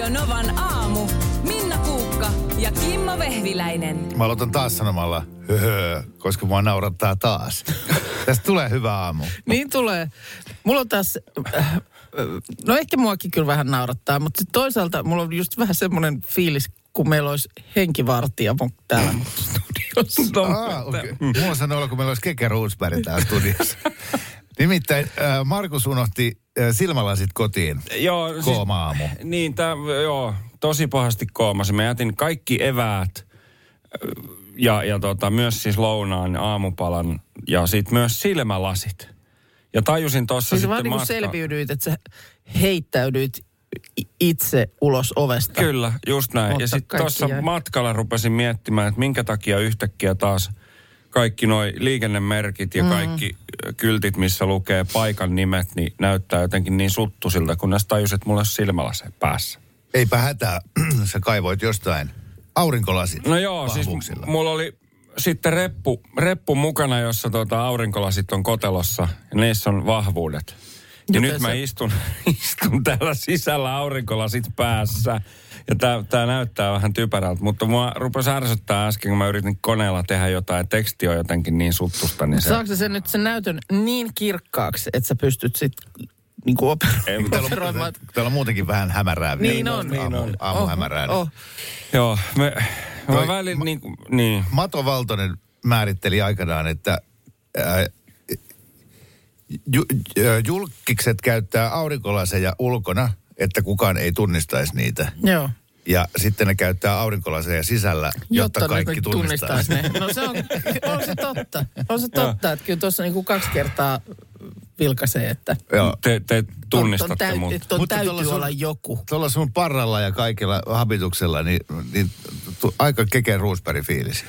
Radio Novan aamu. Minna Kuukka ja Kimmo Vehviläinen. Mä aloitan taas sanomalla höhö, koska mua naurattaa taas. Tästä tulee hyvä aamu. Niin tulee. Mulla on taas, äh, no ehkä muakin kyllä vähän naurattaa, mutta sit toisaalta mulla on just vähän semmoinen fiilis, kun meillä olisi henkivartija täällä studiossa. Ah, okay. Mulla sanoi olla, kun meillä olisi Keke Roosberg täällä studiossa. Nimittäin äh, Markus unohti äh, silmälasit kotiin. Joo, siis- Kooma-aamu. Niin, tää, joo, tosi pahasti koomassa. Mä jätin kaikki eväät ö, ja, ja tota, myös siis lounaan, aamupalan ja sitten myös silmälasit. Ja tajusin tuossa Siis sitten vaan niin matka- selviydyit, että sä heittäydyit itse ulos ovesta. Kyllä, just näin. Mutta ja sitten tuossa jäi. matkalla rupesin miettimään, että minkä takia yhtäkkiä taas kaikki noi liikennemerkit ja kaikki ö, kyltit, missä lukee paikan nimet, niin näyttää jotenkin niin suttusilta, kun näistä tajus, että mulla on silmälaseet päässä. Eipä hätää, sä kaivoit jostain aurinkolasit No joo, siis mulla oli sitten reppu, reppu mukana, jossa tota aurinkolasit on kotelossa ja niissä on vahvuudet. Ja nyt mä se- istun, istun täällä sisällä aurinkolasit päässä. Ja tää, tää näyttää vähän typerältä, mutta mua rupesi ärsyttää äsken, kun mä yritin koneella tehdä jotain. Teksti on jotenkin niin suttusta, niin se... Saako sen nyt sen näytön niin kirkkaaksi, että sä pystyt sitten niin kuin Ei, mutta- operoimaan? Täällä on muutenkin vähän hämärää. vielä. Niin on. Aamu, Niin on. aamu hämärää. Oh, oh. Joo, me, mä Toi- välin niin, kuin- niin. Mato Valtonen määritteli aikanaan, että ää, ju, julkikset käyttää aurinkolaseja ulkona, että kukaan ei tunnistaisi niitä. Joo. Ja sitten ne käyttää aurinkolaseja sisällä, jotta, ne kaikki tunnistaisi. ne. No se on, on se totta. On se totta, että kyllä tuossa niinku kaksi kertaa vilkaisee, että Joo. Te, te tunnistatte ton, täytyy, mut. ton Mutta täytyy tuolla sun- olla joku. Tuolla sun parralla ja kaikilla habituksella, niin, niin tu, aika keke Roosberg fiilis.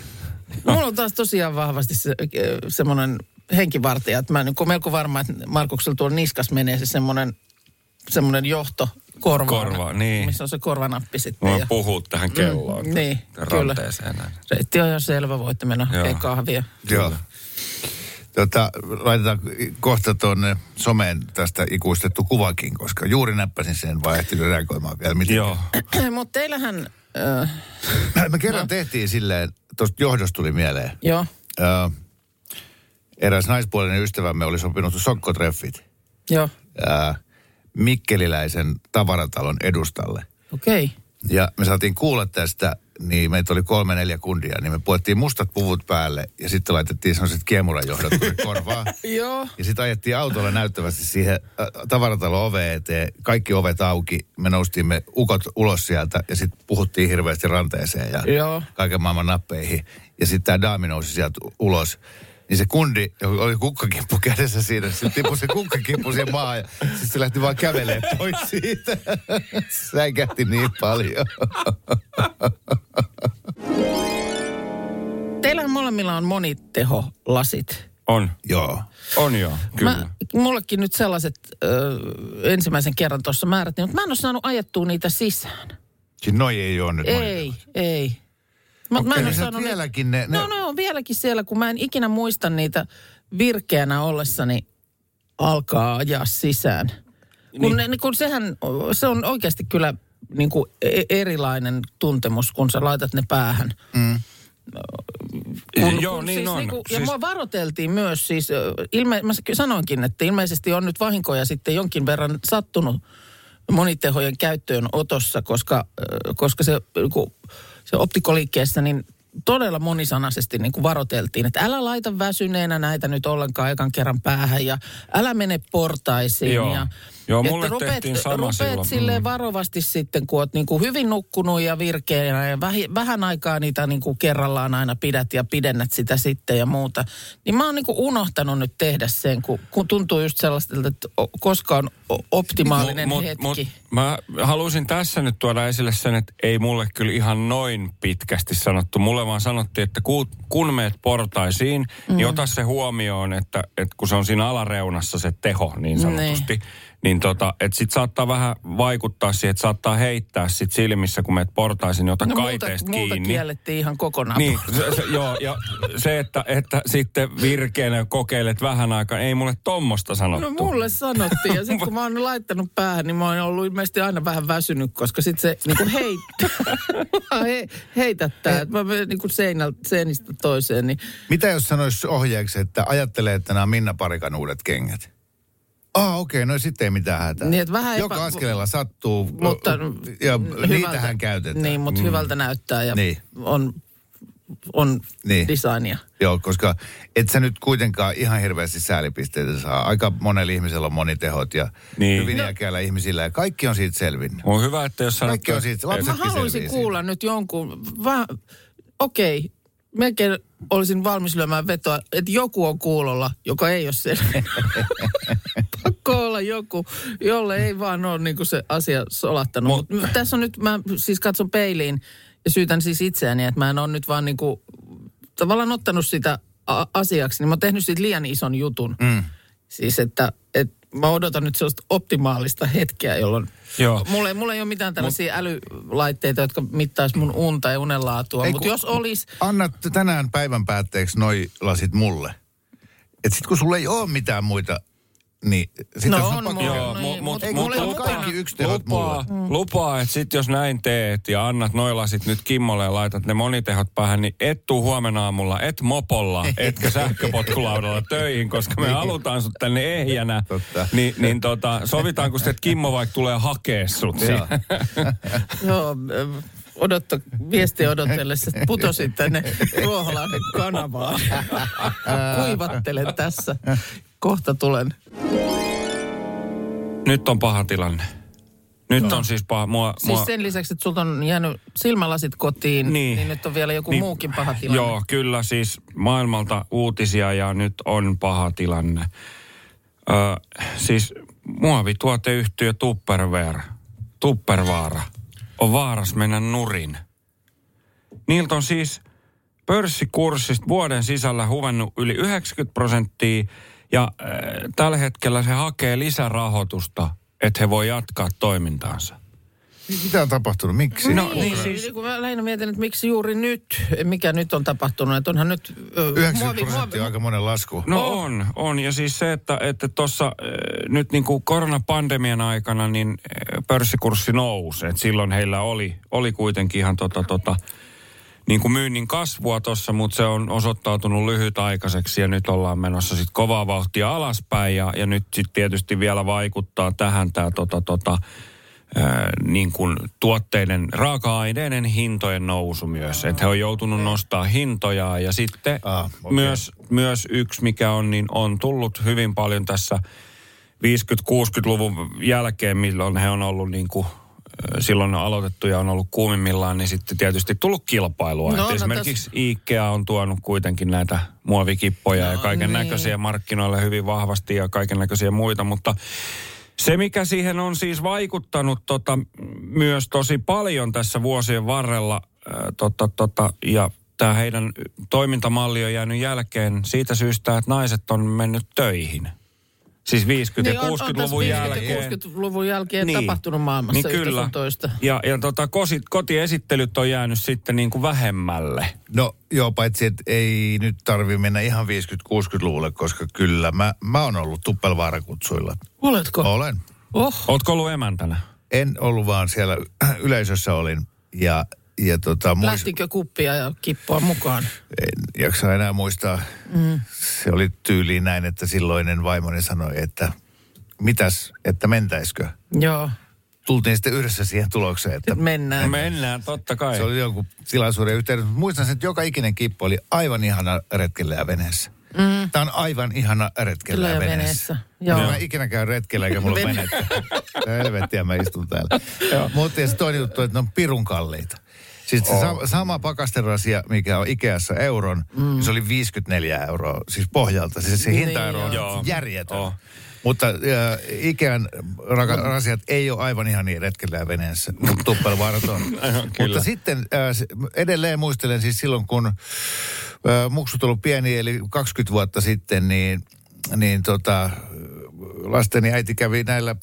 Mulla on taas tosiaan vahvasti se, semmoinen henkivartija, että mä en niin melko varma, että Markuksella tuolla niskas menee se semmoinen, semmoinen johto korvaan, Korva, niin. missä on se korvanappi sitten. Mä Ja, puhut tähän kelloon. Mm, niin, näin. reitti on ihan selvä, voitte mennä Joo. ei kahvia. Joo. Tota, laitetaan kohta tuonne someen tästä ikuistettu kuvakin, koska juuri näppäsin sen, vaan ehtinyt reagoimaan vielä. Miten. Joo. Mutta teillähän, äh, Me kerran tehtiin silleen, tuosta johdosta tuli mieleen. joo, Ö, eräs naispuolinen ystävämme oli sopinut sokkotreffit joo, ö, Mikkeliläisen tavaratalon edustalle. okei. Okay. Ja me saatiin kuulla tästä, niin meitä oli kolme neljä kundia, niin me puettiin mustat puvut päälle ja sitten laitettiin sellaiset kiemurajohdot korvaan. Joo. Ja sitten ajettiin autolla näyttävästi siihen tavaratalon oveen eteen, kaikki ovet auki, me noustimme ukot ulos sieltä ja sitten puhuttiin hirveästi ranteeseen ja Joo. kaiken maailman nappeihin. Ja sitten tämä daami nousi sieltä ulos. Niin se kundi, oli kukkakippu kädessä siinä, se tippui se kukkakippu siihen maahan ja sitten se lähti vaan kävelemään pois siitä. Säikähti niin paljon. Teillä molemmilla on moniteholasit. On. Joo. On joo, kyllä. Mä, mullekin nyt sellaiset ö, ensimmäisen kerran tuossa määrättiin, mutta mä en ole saanut ajettua niitä sisään. Siis noi ei ole nyt Ei, ei. Mä, mä en ni- vieläkin ne, ne No, no, on vieläkin siellä, kun mä en ikinä muista niitä virkeänä ollessani alkaa ajaa sisään. Kun, Niin. ne, niin kun sehän, se on oikeasti kyllä niin kuin e- erilainen tuntemus, kun sä laitat ne päähän. Kun, joo, kun niin siis on. Niinku, ja Siis- mua varoteltiin myös, siis ilme, mä sanoinkin, että ilmeisesti on nyt vahinkoja sitten jonkin verran sattunut monitehojen käyttöön otossa, koska, koska se, niinku, se optikoliikkeessä niin todella monisanaisesti niin kuin varoteltiin, että älä laita väsyneenä näitä nyt ollenkaan ekan kerran päähän ja älä mene portaisiin. Joo. Ja, Joo, että mulle tehtiin sama rupeat silloin. silleen Mm. varovasti sitten, kun oot niin kuin hyvin nukkunut ja virkeänä ja vähi, vähän aikaa niitä niin kuin kerrallaan aina pidät ja pidennät sitä sitten ja muuta. Niin mä oon niin kuin unohtanut nyt tehdä sen, kun, kun tuntuu just sellaista, että koska on optimaalinen Mut- hetki. mut mä haluaisin tässä nyt tuoda esille sen, että ei mulle kyllä ihan noin pitkästi sanottu. Mulle vaan sanottiin, että kun, kun meet portaisiin, mm. niin ota se huomioon, että, että kun se on siinä alareunassa se teho niin sanotusti, Niin tota, että sit saattaa vähän vaikuttaa siihen, että saattaa heittää sit silmissä, kun meet portaisin, niin ota No kaiteesta kiinni. kiellettiin ihan kokonaan. Niin, se, se, joo, ja se, että, että sitten virkeänä kokeilet vähän aikaa, ei mulle tommosta sanottu. No mulle sanottiin ja sitten kun mä oon laittanut päähän, niin mä oon ollut ilmeisesti aina vähän väsynyt, koska sitten se niinku heittää, he, heitättää, että mä menen niinku seinältä, seinistä toiseen, niin Mitä jos sanois ohjeeksi, että ajattelee, että nämä on Minna Parikan uudet kengät? Ah, okei, okay, no sitten ei mitään hätää. Niin, että vähän Joka epä- askeleella sattuu, mutta ja hyvältä- niitähän käytetään. Niin, mutta hyvältä näyttää ja Niin. on, on Niin. designia. Joo, koska et sä nyt kuitenkaan ihan hirveästi säälipisteitä saa. Aika monella ihmisellä on monitehot ja Niin. hyvin No. ihmisillä. Ja kaikki on siitä selvinnyt. On hyvä, että jos sanot, Kaikki on siitä, Mä haluaisin kuulla nyt jonkun, vähän, okei, melkein olisin valmis lyömään vetoa, että joku on kuulolla, joka ei ole selvinnyt. Pakko olla joku, jolle ei vaan ole niin se asia solattanut. Mut, tässä on nyt, mä siis katson peiliin ja syytän siis itseäni, että mä en ole nyt vaan niin kuin, tavallaan ottanut sitä a- asiaksi, niin mä oon tehnyt siitä liian ison jutun. Mm. Siis että, että mä odotan nyt sellaista optimaalista hetkeä, jolloin Joo. Mulla, ei- mulla ei ole mitään tällaisia älylaitteita, jotka mittaisi mun unta ja unenlaatua. Mutta jos olisi, Anna tänään päivän päätteeksi noi lasit mulle. Et sit kun sulla ei ole mitään muita, niin sit No on pakko. Joo, No mu- ei, mut, mut mut, kaikki yksi tehot lupaa, mulle. lupaa, että sit jos näin teet ja annat noilasit nyt Kimmolle ja laitat ne monitehot päähän, niin et tuu huomenna aamulla, et mopolla, etkä sähköpotkulaudalla töihin, koska me halutaan sut tänne ehjänä. Totta. Ni, niin tota, sovitaanko sitten, että Kimmo vaikka tulee hakea sut Joo. odotto, viestiä odotellessa putosin tänne Ruoholahden kanavaan. Kuivattelen tässä. Kohta tulen. Nyt on paha tilanne. Nyt on siis paha. Mua, Siis mua, sen lisäksi, että sulta on jäänyt silmälasit kotiin, niin, niin nyt on vielä joku niin, muukin paha tilanne. Joo, kyllä siis maailmalta uutisia ja nyt on paha tilanne. Ö, siis muovituoteyhtiö Tupperware, Tuppervaara, on vaaras mennä nurin. Niiltä on siis pörssikurssista vuoden sisällä huvennut yli 90 prosenttia ja äh, tällä hetkellä se hakee lisärahoitusta, että he voi jatkaa toimintaansa. Mitä on tapahtunut? Miksi? No, niin, niin siis... Kun mä lähinnä mietin, että miksi juuri nyt, mikä nyt on tapahtunut, että onhan nyt... ö, 90 prosenttia on aika monen lasku. No on, on. Ja siis se, että että tuossa äh, nyt niin kuin koronapandemian aikana niin äh, pörssikurssi nousi. Et silloin heillä oli, oli kuitenkin ihan tota, tota, niin kuin myynnin kasvua tuossa, mutta se on osoittautunut lyhytaikaiseksi ja nyt ollaan menossa sitten kovaa vauhtia alaspäin ja, ja nyt sitten tietysti vielä vaikuttaa tähän tämä tota, tota, niin kuin tuotteiden, raaka-aineiden hintojen nousu myös. Että he on joutunut nostaa hintoja ja sitten Ah, okei. myös, myös yksi, mikä on, niin on tullut hyvin paljon tässä 50-60-luvun jälkeen, milloin he on ollut niin kuin silloin on aloitettu ja on ollut kuumimmillaan, niin sitten tietysti tullut kilpailua. No, No, esimerkiksi IKEA on tuonut kuitenkin näitä muovikippoja no, ja kaiken näköisiä niin. markkinoille hyvin vahvasti ja kaiken näköisiä muita, mutta se, mikä siihen on siis vaikuttanut tota, myös tosi paljon tässä vuosien varrella, ää, tota, tota, ja tämä heidän toimintamalli on jäänyt jälkeen siitä syystä, että naiset on mennyt töihin. Siis 50- Niin ja on, on tässä 60-luvun 50- jälkeen. ja 60-luvun jälkeen niin. tapahtunut maailmassa niin kyllä. toista. Ja, ja tota, kosi, kotiesittelyt on jäänyt sitten niin kuin vähemmälle. No joo, paitsi että ei nyt tarvi mennä ihan 50-60-luvulle, koska kyllä mä, mä oon ollut tuppelvaarakutsuilla. Oletko? Olen. Oh. Ootko ollut emäntänä? En ollut vaan siellä yleisössä olin. Ja, ja tota, muist, Lähtikö kuppia ja kippoa mukaan? en jaksa enää muistaa. Mm. Se oli tyyliin näin, että silloinen vaimoni sanoi, että mitäs, että mentäisikö. Joo, Tultiin sitten yhdessä siihen tulokseen, että mennään. No mennään, totta kai. se oli jonkun tilaisuuden yhteydessä. Mutta Muistan sen, että joka ikinen kippo oli aivan ihana retkellä ja veneessä. Mm. Tämä on aivan ihana retkellä ja veneessä. veneessä. Joo. Mä en ikinä käy retkellä eikä mulla venettä. Helvettiä mä istun täällä. Mutta toinen juttu, että ne on pirun kalliita. Siis se sama, sama pakasterasia, mikä on Ikeassa euron, mm. se oli 54 euroa, siis pohjalta. Siis se Niin, hintaero on joo. järjetön. Oh. Mutta äh, Ikean raka- rasiat ei ole aivan ihan niin retkellä veneessä, mutta tuppelvaarat on. mutta sitten äh, edelleen muistelen siis silloin, kun äh, muksut ollut pieni, eli 20 vuotta sitten, niin, niin tota, lasteni äiti kävi näillä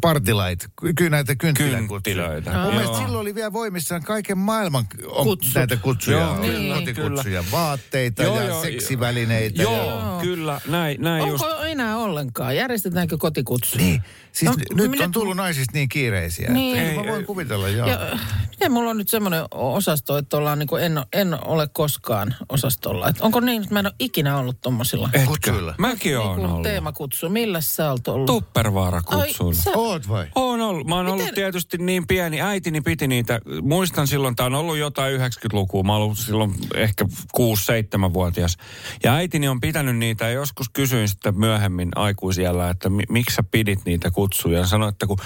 partilait, kyllä näitä kynttiläkutsuja. Kynttilöitä. Mun Joo. mielestä silloin oli vielä voimissaan kaiken maailman on Kutsut. näitä kutsuja. Joo, Oli niin, kotikutsuja, vaatteita Joo, ja joo, seksivälineitä. Joo, Ja... kyllä, näin, näin just. Onko enää ollenkaan? Järjestetäänkö kotikutsu? Niin, siis No, nyt minä- on tullut naisista niin kiireisiä. Niin. Että Ei, mä voin kuvitella, joo. Ja, miten mulla on nyt semmoinen osasto, että ollaan niin kuin en, en ole koskaan osastolla. Et onko niin, että mä en ole ikinä ollut tommosilla? Kutsuilla. Mäkin oon niin ollut. teemakutsu? Millä sä oot ollut? Tuppervaara Ai, kutsuilla. sä, Oot vai? Oon ollut. Mä oon ollut Miten- tietysti niin pieni. Äitini piti niitä. Muistan silloin, tää on ollut jotain 90-lukua. Mä oon ollut silloin ehkä 6-7-vuotias. Ja äitini on pitänyt niitä ja joskus kysyin sitten myöhemmin aikuisiellä, että mi- miksi sä pidit niitä kutsuja. Ja sanoin, että kun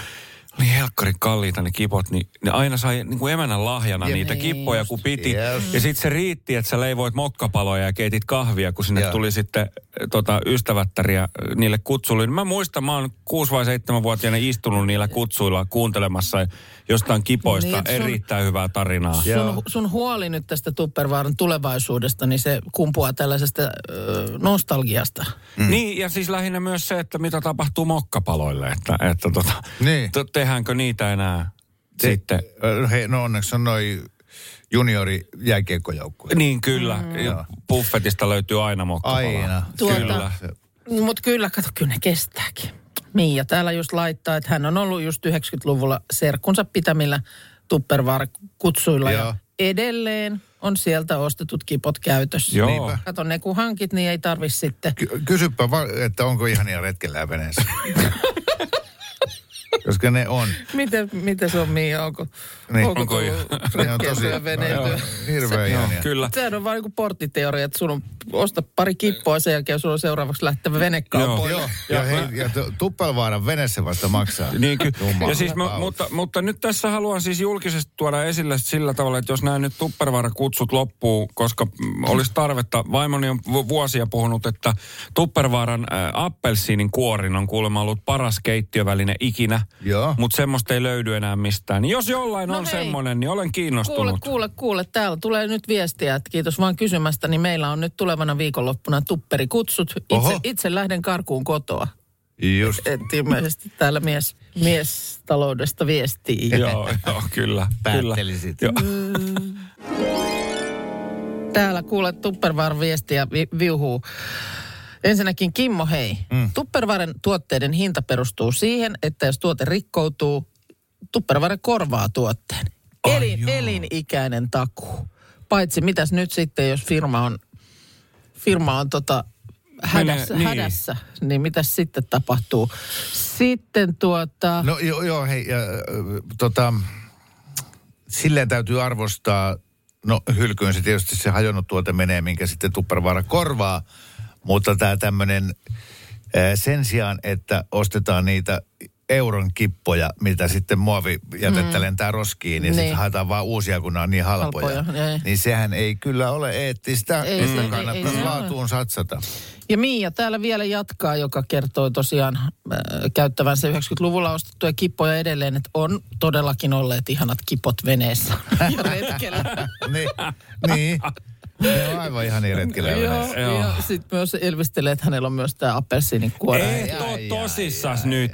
oli helkkarin kalliita ne kipot, niin ne aina sai niin kuin emänän lahjana Ja niitä niin kippoja, kun piti. Yes. Ja sitten se riitti, että sä leivoit mokkapaloja ja keitit kahvia, kun sinne Joo. tuli sitten tota, ystävättäriä äh, niille kutsuille. Mä muistan, mä oon 6 vai 7-vuotiaana istunut niillä kutsuilla kuuntelemassa jostain kipoista Niin, sun- erittäin hyvää tarinaa. sun, sun huoli nyt tästä Tuppervaaran tulevaisuudesta, niin se kumpuaa tällaisesta ö, nostalgiasta. Mm. Niin, ja siis lähinnä myös se, että mitä tapahtuu mokkapaloille, että, että tota, Niin. to, tehdäänkö niitä enää Te- sitten. Hei, no onneksi on noi juniori jääkiekkojoukkueet. Niin kyllä, ja buffetista löytyy aina mokkapaloja. Aina. Tuota- Kyllä. Mutta kyllä, kato, kyllä ne kestääkin. Miia täällä just laittaa, että hän on ollut just 90-luvulla serkkunsa pitämillä Tupperware-kutsuilla. Joo. Ja edelleen on sieltä ostetut kipot käytössä. Joo. Niinpä. Kato, ne kun hankit, niin ei tarvi sitten. Ky- kysypä, va- että onko ihania retkellä veneessä. Koska ne on. Miten, miten se on Miia? Onko, Niin. onko, Onko tullut Ne on tosi veneiltyä? joo, hirveän ihania. Kyllä. Sehän on vaan niin porttiteoria, että sun on osta pari kippoa sen jälkeen sulla on seuraavaksi lähtevä venekaupoille. Joo, ja, hei, ja tu- Tuppelvaaran vene se vasta maksaa. Niin ky- Jumala ja siis mä, mutta, mutta nyt tässä haluan siis julkisesti tuoda esille sillä tavalla, että jos nämä nyt Tuppervaara-kutsut loppuu, koska mm, olisi tarvetta. Vaimoni on vu- vuosia puhunut, että Tuppervaaran äh, appelsiinin kuorin on kuulemma ollut paras keittiöväline ikinä. Joo. Mutta semmoista ei löydy enää mistään. Niin jos jollain No on hei. semmoinen, niin olen kiinnostunut. Kuule, kuule, kuule. Täällä tulee nyt viestiä, että kiitos vaan kysymästä, niin meillä on nyt tulevana viikonloppuna tupperikutsut. Itse, Oho. itse lähden karkuun kotoa. Just. Et ilmeisesti täällä mies, mies taloudesta viestii. Joo, joo, kyllä. kyllä. Päättelisit. Joo. Täällä kuule Tupperwaren viestiä vi- viuhuu. Ensinnäkin Kimmo, hei. Mm. Tupperwaren tuotteiden hinta perustuu siihen, että jos tuote rikkoutuu, Tupperware korvaa tuotteen. Elin, elinikäinen takuu. Paitsi mitäs nyt sitten, jos firma on, firma on tota hädässä, Menee- niin. hädässä, niin mitäs sitten tapahtuu? Sitten tuota... No joo, joo hei, ö, tota, silleen täytyy arvostaa, no hylkyyn se tietysti se hajonnut tuote menee, minkä sitten Tuppervaara korvaa, mutta tämä tämmöinen sen sijaan, että ostetaan niitä euron kippoja, mitä sitten muovi jätettä lentää roskiin ja Niin. sitten haetaan vaan uusia, kun ne on niin halpoja. Halpoja, ei. niin sehän ei kyllä ole eettistä, Ei ei, sitä ei- kannattaa ei ole. laatuun satsata. Ja Miia täällä vielä jatkaa, joka kertoo tosiaan äh, käyttävänsä 90-luvulla ostettuja kippoja edelleen, että on todellakin olleet ihanat kipot veneessä ja retkellä. niin, niin. Ne on aivan ihan niin retkellä Joo. Joo. ja sitten myös elvistelee, että hänellä on myös tämä appelsiinin kuore. Et oo ai, tosissas nyt.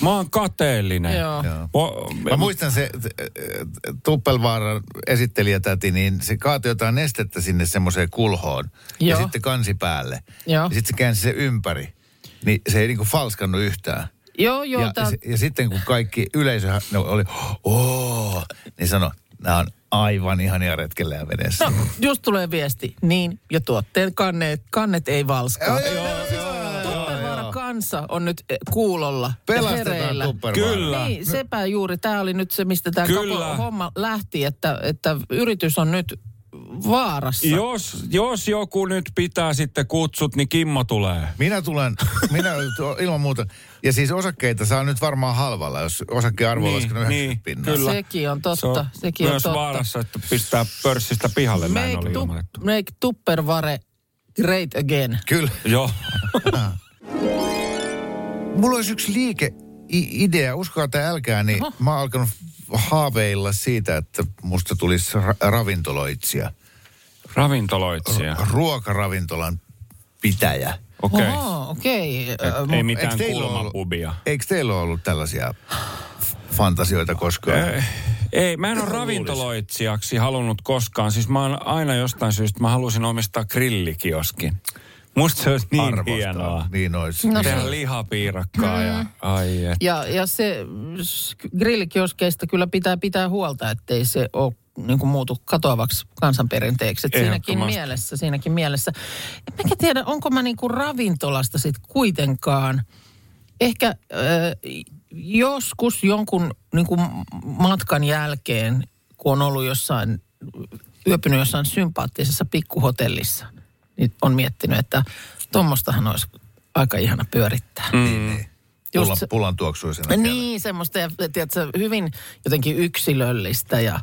Mä oon kateellinen. Joo. Joo. Mä muistan se Tuppelvaaran esittelijätäti, niin se kaatoi jotain nestettä sinne semmoiseen kulhoon. Ja Joo. sitten kansi päälle. Joo. Ja sitten se käänsi se ympäri. Niin se ei niinku falskannut yhtään. Joo, joo. ja, se, ja sitten kun kaikki yleisö ne oli, oo, niin sano, nämä on aivan ihania retkellä ja veneessä. no, just tulee viesti. Niin, ja tuotteen kannet, kannet ei valskaa. Joo, joo, joo, kansa on nyt eh, kuulolla Pelastetaan. Kyllä. Niin, sepä juuri. Tämä oli nyt se, mistä tämä homma lähti, että, että yritys on nyt vaarassa. Jos, jos joku nyt pitää sitten kutsut, niin Kimmo tulee. Minä tulen, minä ilman muuta. Ja siis osakkeita saa nyt varmaan halvalla, jos osakkeen arvo on Niin, 90 niin, pinnaa. kyllä. Sekin on totta. Se on sekin myös on totta. vaarassa, että pistää pörssistä pihalle, näin Make, oli tu, ilmoitettu. make Tupperware great again. Kyllä. Joo. Mulla olisi yksi liikeidea, uskoa tai älkää, niin Oho. mä oon alkanut haaveilla siitä, että musta tulisi ra- ravintoloitsija. Ravintoloitsija. Ruokaravintolan pitäjä. Okei. Oho, okei. Et Ö, Ei mitään kulmapubia. Eikö teillä ole ollut tällaisia fantasioita koskaan? Eh, Ei, mä en ole ravintoloitsijaksi halunnut koskaan. Siis mä oon aina jostain syystä, mä halusin omistaa grillikioskin. Musta se olisi niin Arvostaa. hienoa. Niin olisi. No Tehdä lihapiirakkaa ja ai et. Ja, ja se s- grillikioskeista kyllä pitää pitää huolta, ettei se ole niin kuin muutu katoavaksi kansanperinteeksi. Et siinäkin mielessä, siinäkin mielessä. En mäkään tiedä, onko mä niin kuin ravintolasta sitten kuitenkaan. Ehkä äh, joskus jonkun niin kuin matkan jälkeen, kun on ollut jossain, yöpynyt jossain sympaattisessa pikkuhotellissa, niin on miettinyt, että tuommoistahan olisi aika ihana pyörittää. Niin. Just Pullan, se- pullan tuoksuisena. siellä. Niin, semmoista ja tiedätkö, hyvin jotenkin yksilöllistä ja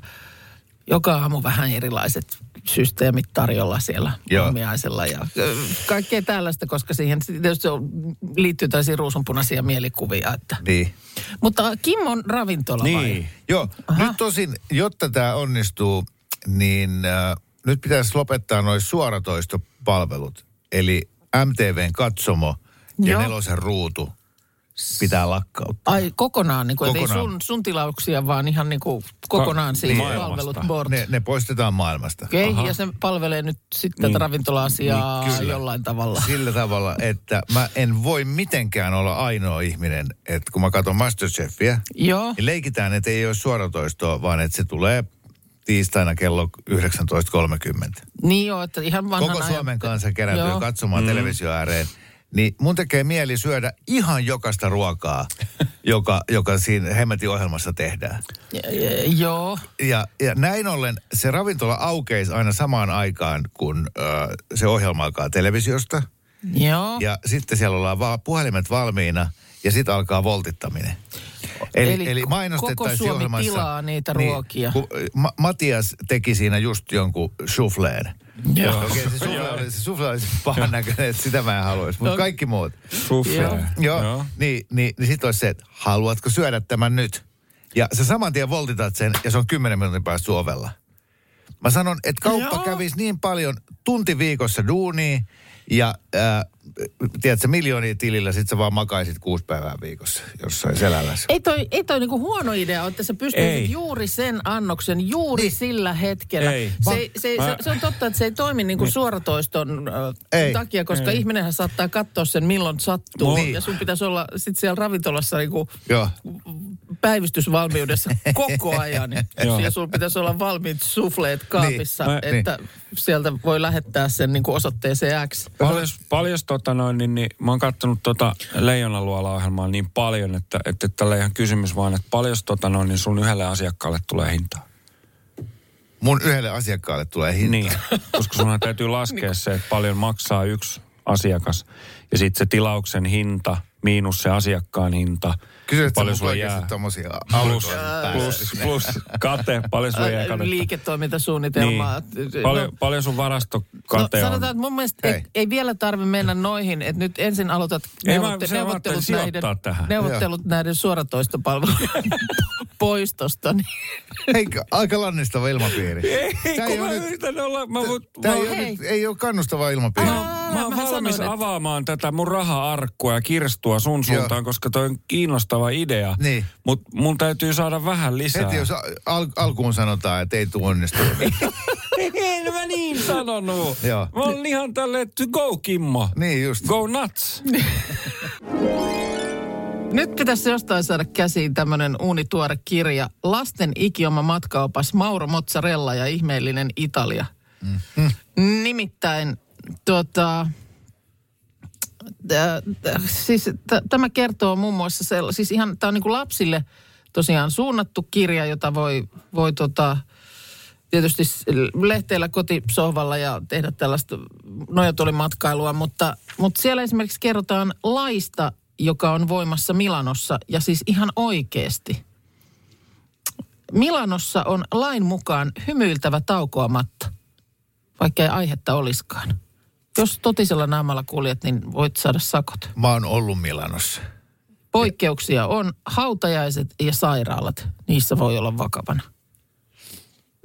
joka aamu vähän erilaiset systeemit tarjolla siellä Joo. aamiaisella ja kaikkea tällaista, koska siihen tietysti on, liittyy tällaisia ruusunpunaisia mielikuvia. Että. Niin. Mutta Kimmon ravintola vai? Niin. Joo, Aha. nyt tosin, jotta tämä onnistuu, niin äh, nyt pitäisi lopettaa noin suoratoistopalvelut. Eli MTVn katsomo ja Joo. nelosen ruutu pitää lakkauttaa. Ai kokonaan, niin kuin, ei Kokonaan. sun, sun tilauksia, vaan ihan niin kuin kokonaan Ka- siis maailmasta. palvelut board. Ne, ne poistetaan maailmasta. Okei, Aha. ja se palvelee nyt sitten Niin. tätä ravintola-asiaa Niin, kyllä. jollain tavalla. Sillä tavalla, että mä en voi mitenkään olla ainoa ihminen, että kun mä katson Masterchefia, Joo. niin leikitään, että ei ole suoratoistoa, vaan että se tulee tiistaina kello 19.30. Niin joo, että ihan vanhan Koko ajan- Suomen kansa kerääntyy katsomaan mm. televisio ääreen. Niin mun tekee mieli syödä ihan jokaista ruokaa, joka, joka siinä hemmetin ohjelmassa tehdään. Ja- ja- Joo. Ja, ja näin ollen se ravintola aukeisi aina samaan aikaan, kun ö, se ohjelma alkaa televisiosta. Joo. Ja sitten siellä ollaan va- puhelimet valmiina ja sitten alkaa voltittaminen. Eli, Eli eli koko Suomi ohjelmassa... tilaa niitä ruokia. kun Ma- Matias teki siinä just jonkun souffleen. Joo. Okei, se souffle oli, se oli pahan näköinen, että sitä mä en haluaisi. Mutta No. kaikki muut. Souffle. Joo. Joo, Joo. niin, niin, niin sitten olisi se, että haluatko syödä tämän nyt? Ja sä saman tien voltitat sen ja se on 10 minuutin päästä sun ovella. Mä sanon, että kauppa Joo. kävisi niin paljon tunti viikossa duunia ja äh, tiedätkö, miljoonia tilillä, sit sä vaan makaisit kuusi päivää viikossa jossain selällässä. Ei toi, ei toi niinku huono idea että sä pystyisit Ei. juuri sen annoksen juuri niin. sillä hetkellä. Ei. Se, se, mä- se, se on totta, että se ei toimi niinku niin. suoratoiston äh, Ei. takia, koska ei. ihminenhän saattaa katsoa sen milloin sattuu. Niin. Ja sun pitäisi olla sit siellä ravintolassa niinku Joo. Päivystysvalmiudessa koko ajan. Joo. ja sulla pitäisi olla valmiit sufleet kaapissa, Niin. niin. että että voi lähettää sen niinku osoitteeseen X. Paljon, paljon tota noin, niin, niin, mä oon kattonut tota Leijonaluola-ohjelmaa niin paljon, että, että tällä ihan kysymys vaan, että paljon tota noin, niin sun yhdelle asiakkaalle tulee hintaa. Mun yhdelle asiakkaalle tulee hinta. Niin, koska sunhan täytyy laskea se, että paljon maksaa yksi asiakas. Ja sitten se tilauksen hinta miinus se asiakkaan hinta. Kysyt paljon mun jää. tommosia Plus, plus, plus kate, paljon sulle jää Ä, katetta. Liiketoimintasuunnitelmaa. Niin. Paljon, paljon sun No, varastokate on. sanotaan, että mun mielestä ei, ei vielä tarvi mennä noihin, että nyt ensin aloitat Ei, mä- neuvotte- se mä neuvottelut, näiden, tähän. neuvottelut näiden suoratoistopalvelujen poistosta. Niin. Hei, aika lannistava ilmapiiri. Ei, Tää kun oo mä nyt- yritän olla, mä, voin, Tää mä, ei, ole nyt, ei ole kannustava ilmapiiri. Aa. mä oon valmis sanoin, että- avaamaan tätä mun raha-arkkua ja kirstua sun suuntaan, Joo. koska toi on kiinnostava idea. Niin. Mutta mun täytyy saada vähän lisää. Heti jos al- alkuun sanotaan, että ei tule onnistua. en mä niin sanonut. Joo. Mä oon ihan tälleen, to go Kimmo. niin just. Go nuts. Nyt pitäisi jostain saada käsiin tämmöinen uunituore kirja. Lasten ikioma matkaopas Mauro Mozzarella ja ihmeellinen Italia. Mm. Nimittäin tuota, siis t- tämä kertoo muun muassa, sella, siis ihan tämä on niin kuin lapsille tosiaan suunnattu kirja, jota voi, voi tota, tietysti lehteillä kotisohvalla ja tehdä tällaista nojatulimatkailua, mutta, mutta siellä esimerkiksi kerrotaan laista, joka on voimassa Milanossa ja siis ihan oikeasti. Milanossa on lain mukaan hymyiltävä taukoamatta, vaikka ei aihetta olisikaan. Jos totisella naamalla kuljet, niin voit saada sakot. Mä oon ollut Milanossa. Poikkeuksia on hautajaiset ja sairaalat. Niissä voi olla vakavana.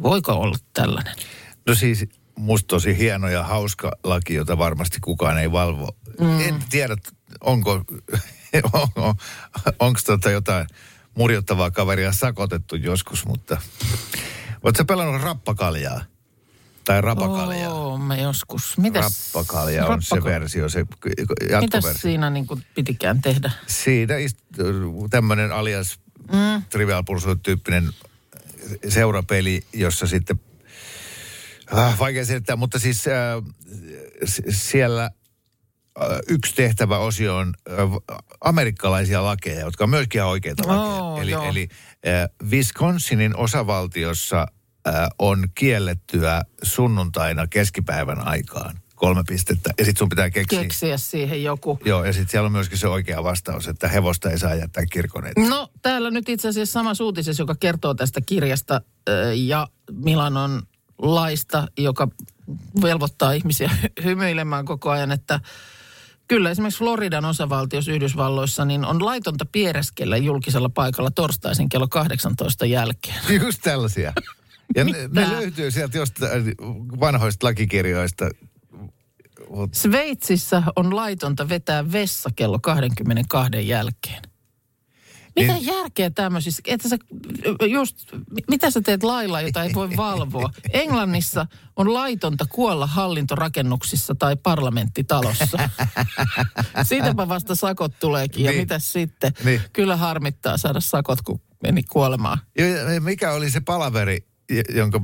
Voiko olla tällainen? No siis musta tosi hieno ja hauska laki, jota varmasti kukaan ei valvo. Mm. En tiedä, onko, onko onko tota jotain murjottavaa kaveria sakotettu joskus, mutta... Oletko pelannut rappakaljaa? Tai rapakaljaa? Oo, me joskus. Mitäs? Rappakalja on se Rappaka- versio, se Mitäs jatkoversio. siinä niin kuin pitikään tehdä? Siinä ist- tämmöinen alias mm. Trivial Pursuit-tyyppinen seurapeli, jossa sitten, äh, vaikea selittää, mutta siis äh, siellä äh, yksi tehtävä osio on äh, amerikkalaisia lakeja, jotka on myöskin ihan oikeita lakeja. Oo, eli joo. eli äh, Wisconsinin osavaltiossa on kiellettyä sunnuntaina keskipäivän aikaan kolme pistettä. Ja sitten sun pitää keksiä. Keksiä siihen joku. Joo, ja sitten siellä on myöskin se oikea vastaus, että hevosta ei saa jättää kirkon eteen. No täällä nyt itse asiassa sama uutisessa, joka kertoo tästä kirjasta ja Milanon laista, joka velvoittaa ihmisiä hymyilemään koko ajan, että kyllä esimerkiksi Floridan osavaltiossa Yhdysvalloissa niin on laitonta piereskellä julkisella paikalla torstaisin kello 18 jälkeen. Just tällaisia. Ja ne, ne löytyy sieltä jostain vanhoista lakikirjoista. Mut, Sveitsissä on laitonta vetää vessa kello 22 jälkeen. Mitä Niin- järkeä tämmöisissä? Että sä, just, mitä sä teet lailla, jota ei voi valvoa? Englannissa on laitonta kuolla hallintorakennuksissa tai parlamenttitalossa. Siitäpä vasta sakot tuleekin. Ja Niin. mitäs sitten? Niin. Kyllä harmittaa saada sakot, kun meni kuolemaan. ja- mikä oli se palaveri, jonka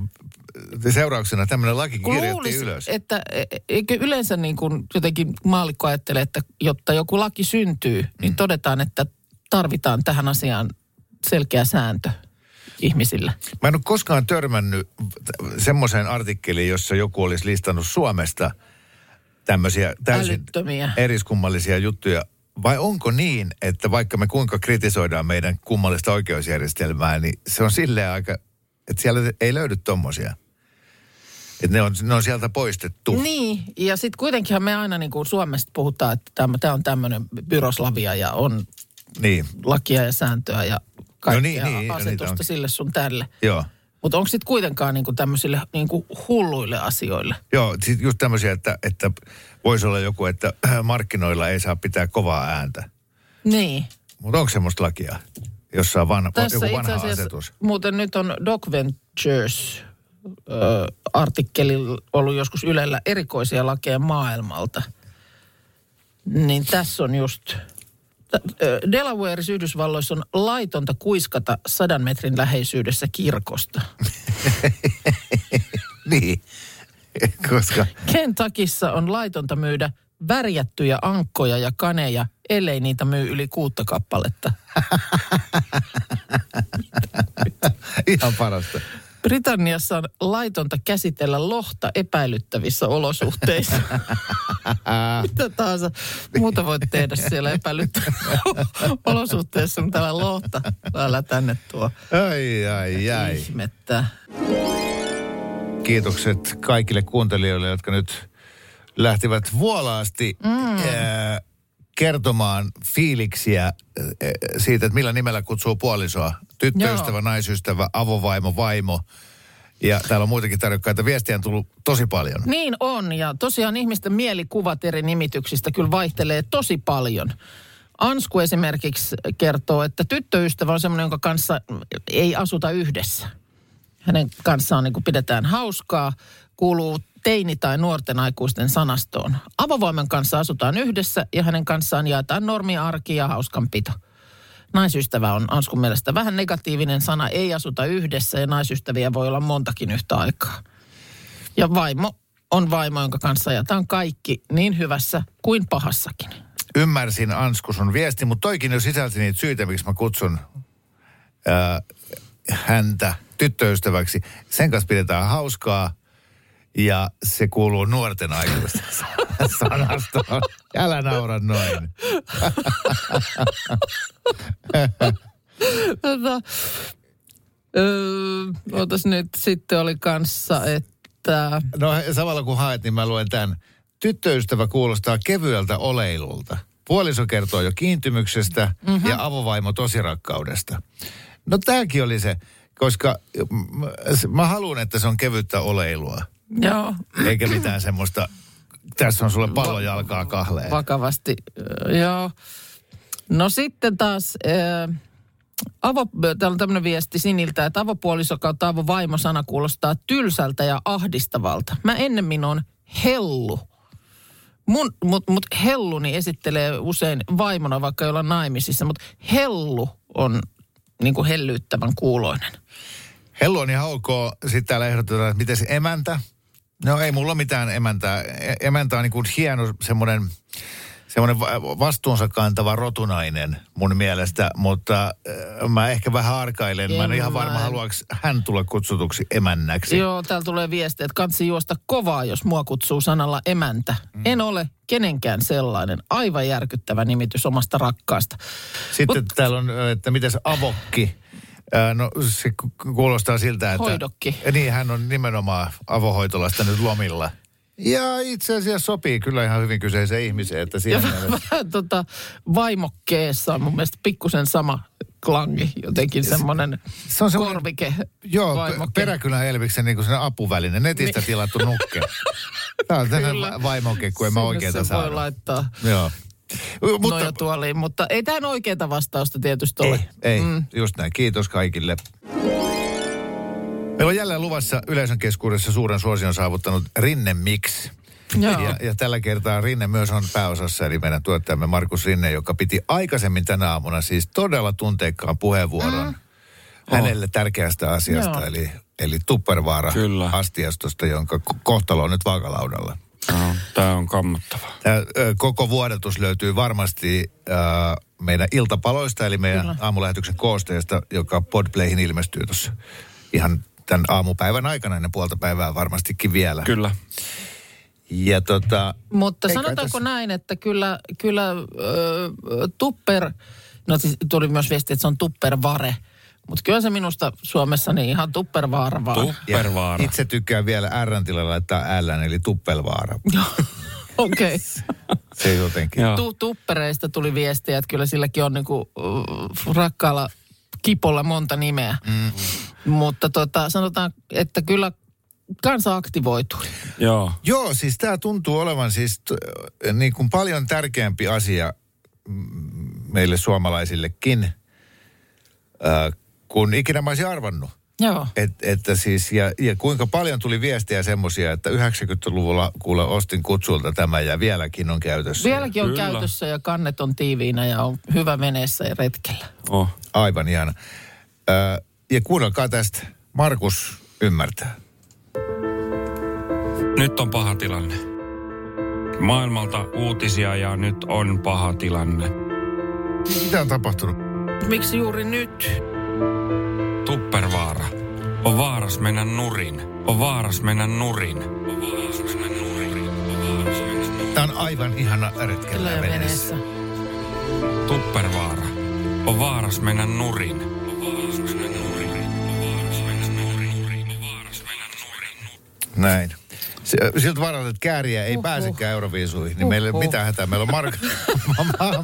seurauksena tämmöinen laki kirjoitti ylös? että e- eikö yleensä niin kuin jotenkin maalikko ajattelee, että jotta joku laki syntyy, niin todetaan, että tarvitaan tähän asiaan selkeä sääntö ihmisille. Mä en ole koskaan törmännyt semmoiseen artikkeliin, jossa joku olisi listannut Suomesta tämmöisiä täysin Älyttömiä. eriskummallisia juttuja. Vai onko niin, että vaikka me kuinka kritisoidaan meidän kummallista oikeusjärjestelmää, niin se on silleen aika, että siellä ei löydy tommosia. Että ne on, ne on sieltä poistettu. Niin, ja sitten kuitenkinhan me aina niin kuin Suomesta puhutaan, että tämä on tämmöinen byroslavia ja on Niin, lakia ja sääntöä ja kaikkea No niin, niin, asetusta onkin. sille sun tälle. joo. Mutta onko sitten kuitenkaan niin kuin tämmöisille niin kuin hulluille asioille? Joo, sit just tämmöisiä, että, että voisi olla joku, että markkinoilla ei saa pitää kovaa ääntä. Niin. Mutta onko semmoista lakia, jossa on van, Tässä joku vanha asetus? muuten nyt on Doc Ventures ö, artikkeli ollut joskus Ylellä erikoisia lakeja maailmalta. Niin tässä on just, Delawareissa Yhdysvalloissa on laitonta kuiskata sadan metrin läheisyydessä kirkosta. Niin, koska Kentuckissa on laitonta myydä värjättyjä ankkoja ja kaneja, ellei niitä myy yli kuutta kappaletta. ihan parasta. Britanniassa on laitonta käsitellä lohta epäilyttävissä olosuhteissa. Mitä tahansa muuta voit tehdä siellä epäilyttävissä olosuhteissa, kun täällä lohta täällä tänne tuo Ai, ai, ai. ihmettä. Kiitokset kaikille kuuntelijoille, jotka nyt lähtivät vuolaasti mm. ää, kertomaan fiiliksiä ää, siitä, että millä nimellä kutsuu puolisoa. Tyttöystävä, Joo. naisystävä, avovaimo, vaimo. Ja täällä on muitakin tarjokkaita. Viestiä on tullut tosi paljon. Niin on, ja tosiaan ihmisten mielikuvat eri nimityksistä kyllä vaihtelee tosi paljon. Ansku esimerkiksi kertoo, että tyttöystävä on semmoinen, jonka kanssa ei asuta yhdessä. Hänen kanssaan niin kuin pidetään hauskaa, kuuluu teini- tai nuorten aikuisten sanastoon. Avovoimen kanssa asutaan yhdessä ja hänen kanssaan jaetaan normiarki ja hauskanpito. Naisystävä on Anskun mielestä vähän negatiivinen sana, ei asuta yhdessä ja naisystäviä voi olla montakin yhtä aikaa. Ja vaimo on vaimo, jonka kanssa ajetaan kaikki niin hyvässä kuin pahassakin. Ymmärsin Ansku sun viesti, mutta toikin jo sisälsi niitä syitä, miksi mä kutsun ää, häntä tyttöystäväksi. Sen kanssa pidetään hauskaa ja se kuuluu nuorten aikuisten sanastoon. Älä naura noin. Tota, öö, ootas nyt, sitten oli kanssa, että... No samalla kun haet, niin mä luen tämän. Tyttöystävä kuulostaa kevyeltä oleilulta. Puoliso kertoo jo kiintymyksestä mm-hmm. ja avovaimo tosirakkaudesta. No tämäkin oli se, koska m- mä haluan, että se on kevyttä oleilua. Joo, Eikä mitään semmoista, tässä on sulle pallojalkaa kahleen. vakavasti. Joo. No sitten taas, äh, avo, täällä on tämmöinen viesti Siniltä, että avopuoliso kautta avovaimo sana kuulostaa tylsältä ja ahdistavalta. Mä ennemmin on hellu. Mun, mut, mut helluni esittelee usein vaimona, vaikka ei olla naimisissa, mutta hellu on niin kuin hellyyttävän kuuloinen. Hellu on ihan ok. Sitten täällä ehdotetaan, että miten se emäntä? No ei mulla mitään emäntää. Emäntä on niin kuin hieno semmoinen semmoinen va- vastuunsa kantava rotunainen mun mielestä, mutta äh, mä ehkä vähän arkailen. Mä en ihan varma, Emän. haluaako hän tulla kutsutuksi emännäksi. Joo, täällä tulee viesti, että kansi juosta kovaa, jos mua kutsuu sanalla emäntä. Mm. En ole kenenkään sellainen. Aivan järkyttävä nimitys omasta rakkaasta. Sitten Mut- täällä on, että miten se avokki. No se ku- kuulostaa siltä, että... Hoidokki. Niin, hän on nimenomaan avohoitolasta nyt lomilla. Ja itse asiassa sopii kyllä ihan hyvin kyseiseen ihmiseen, että siinä vähän, tota, vaimokkeessa on mun mielestä pikkusen sama klangi. Jotenkin semmoinen se on semmoinen- korvike Joo, vaimokke. pe- Peräkylän Elviksen niin sen apuväline, netistä Niin. tilattu nukke. Tämä on Kyllä. vaimoke, kun en mä oikeeta se voi laittaa Joo. Mutta nojatuoliin, mutta ei tähän oikeaa vastausta tietysti ole. ei, ei mm. just näin. Kiitos kaikille. Meillä on jälleen luvassa yleisön keskuudessa suuren suosion saavuttanut Rinne Mix. Joo. Ja, ja tällä kertaa Rinne myös on pääosassa, eli meidän tuottajamme Markus Rinne, joka piti aikaisemmin tänä aamuna siis todella tunteikkaan puheenvuoron mm. hänelle tärkeästä asiasta, Joo. eli, eli Tuppervaara Kyllä. astiastosta, jonka ko- kohtalo on nyt vaakalaudalla. No, Tämä on kammottavaa. Koko vuodatus löytyy varmasti ö, meidän iltapaloista, eli meidän Kyllä. aamulähetyksen koosteesta, joka Podplayhin ilmestyy tuossa ihan tämän aamupäivän aikana, ennen puolta päivää varmastikin vielä. Kyllä. Ja tota, Mutta sanotaanko tässä- näin, että kyllä, kyllä äh, tupper, no siis tuli myös viesti, että se on tuppervare. Mutta kyllä se minusta Suomessa niin ihan tuppervaara vaan. ja Tuppervaara. itse tykkään vielä R tilalla laittaa L, eli Tuppelvaara. Okei. Se jotenkin. Tu- tuppereista tuli viestiä, että kyllä silläkin on niinku, uh, rakkaalla kipolla monta nimeä. Mm. Mutta tota, sanotaan, että kyllä kansa aktivoitui. Joo. Joo, siis tämä tuntuu olevan siis t- niin kuin paljon tärkeämpi asia meille suomalaisillekin, äh, kun ikinä mä olisin arvannut. Joo. Et, että siis, ja, ja kuinka paljon tuli viestiä semmoisia, että 90-luvulla kuule ostin kutsulta tämä ja vieläkin on käytössä. Vieläkin on Kyllä. käytössä ja kannet on tiiviinä ja on hyvä veneessä ja retkellä. Oh. Aivan ihana. Ö, ja kuunnelkaa tästä, Markus ymmärtää. Nyt on paha tilanne. Maailmalta uutisia ja nyt on paha tilanne. Mitä on tapahtunut? Miksi juuri nyt? Tuppervaara. On vaaras mennä nurin. On vaaras mennä nurin. On vaaras mennä nurin. On vaaras mennä nurin. Tämä on aivan ihana retkellä veneessä. veneessä. Tuppervaara. On vaaras mennä nurin. On vaaras mennä nurin. On vaaras mennä nurin. On vaaras mennä nurin. Näin. Siltä varalta, että kääriä ei Uhuh. pääsekään Euroviisuihin, niin meillä ei ole Uhuh. mitään hätää. Meillä on Mark,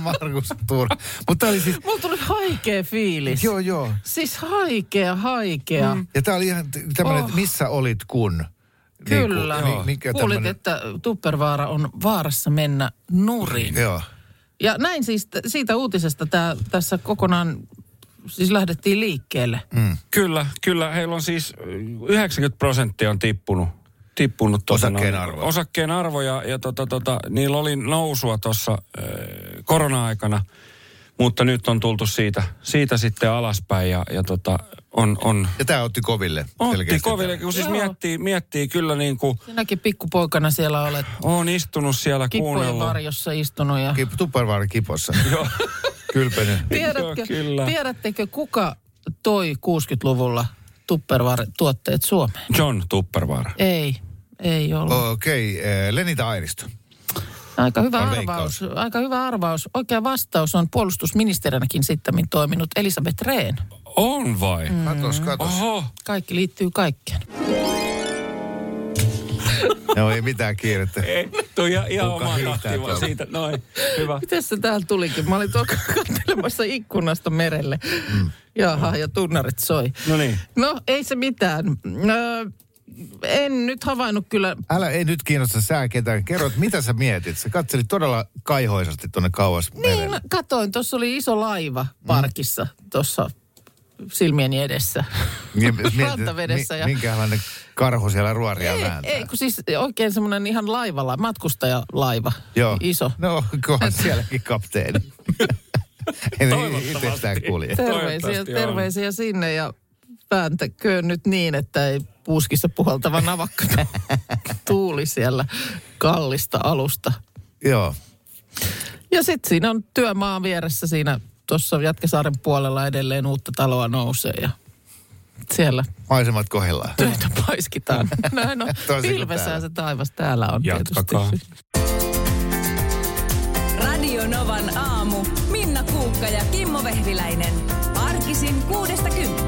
Markus Tuur. Mutta tämä oli siis... Mulla tuli haikea fiilis. Joo, joo. Siis haikea, haikea. Mm. Ja tämä oli ihan tämmöinen, Oh. että missä olit kun? Kyllä. Niin, kuin, mikä Kuulit, tämmönen- että Tuppervaara on vaarassa mennä nurin. Joo. Ja näin siis t- siitä uutisesta tää, tässä kokonaan, siis lähdettiin liikkeelle. Mm. Kyllä, kyllä. Heillä on siis ö, 90 prosenttia on tippunut. Tippunut tota Osakkeen arvo. Osakkeen arvo ja, ja tota, tota, niillä oli nousua tuossa äh, korona-aikana, mutta nyt on tultu siitä, siitä sitten alaspäin ja, ja tota, on, on Ja tämä otti koville. Otti koville, tämä. kun siis Joo. miettii, miettii kyllä niin kuin, Sinäkin pikkupoikana siellä olet on istunut siellä kippojen kuunnellut. varjossa istunut. Ja... Kip, Tuppervaara kipossa. Joo. Kylpenyt. Tiedätkö, Joo, kyllä. tiedättekö, kuka toi 60-luvulla Tupperware-tuotteet Suomeen? John Tuppervaara. Ei, ei ollut. Okei, okay, Lenita Airisto. Aika hyvä On arvaus. Aika hyvä arvaus. Oikea vastaus on puolustusministerinäkin sitten toiminut Elisabeth Rehn. On vai? Mm. Katos, katos. Oho. Kaikki liittyy kaikkeen. Joo, ei mitään kiirettä. Ei, tuo ihan, ihan oma siitä. Noin, hyvä. Miten se täällä tulikin? Mä olin tuolla katselemassa ikkunasta merelle. Mm. Jaha, ja tunnarit soi. No niin. No, ei se mitään. Öö, en nyt havainnut kyllä. Älä ei nyt kiinnosta sää ketään. Kerrot, mitä sä mietit? Sä katselit todella kaihoisasti tuonne kauas Niin, merelle. mä katoin, tuossa oli iso laiva parkissa tuossa silmieni edessä. Niin, rantavedessä mi- ja- Minkälainen karhu siellä ruoria Ei, vääntää. ei, kun siis oikein semmoinen ihan laivalla, matkustajalaiva. Joo. Iso. No, kohan sielläkin kapteeni. Ei Toivottavasti. Terveisiä, on. terveisiä sinne ja vääntäköön nyt niin, että ei puuskissa puhaltava navakka tuuli siellä kallista alusta. Joo. Ja sitten siinä on työmaa vieressä siinä tuossa Jätkäsaaren puolella edelleen uutta taloa nousee ja siellä Maisemat kohillaan. töitä paiskitaan. Näin on. Täällä. se taivas täällä on Jatkakaa. tietysti. Radio Novan aamu. Minna Kuukka ja Kimmo Vehviläinen. Arkisin kuudesta kymppiin.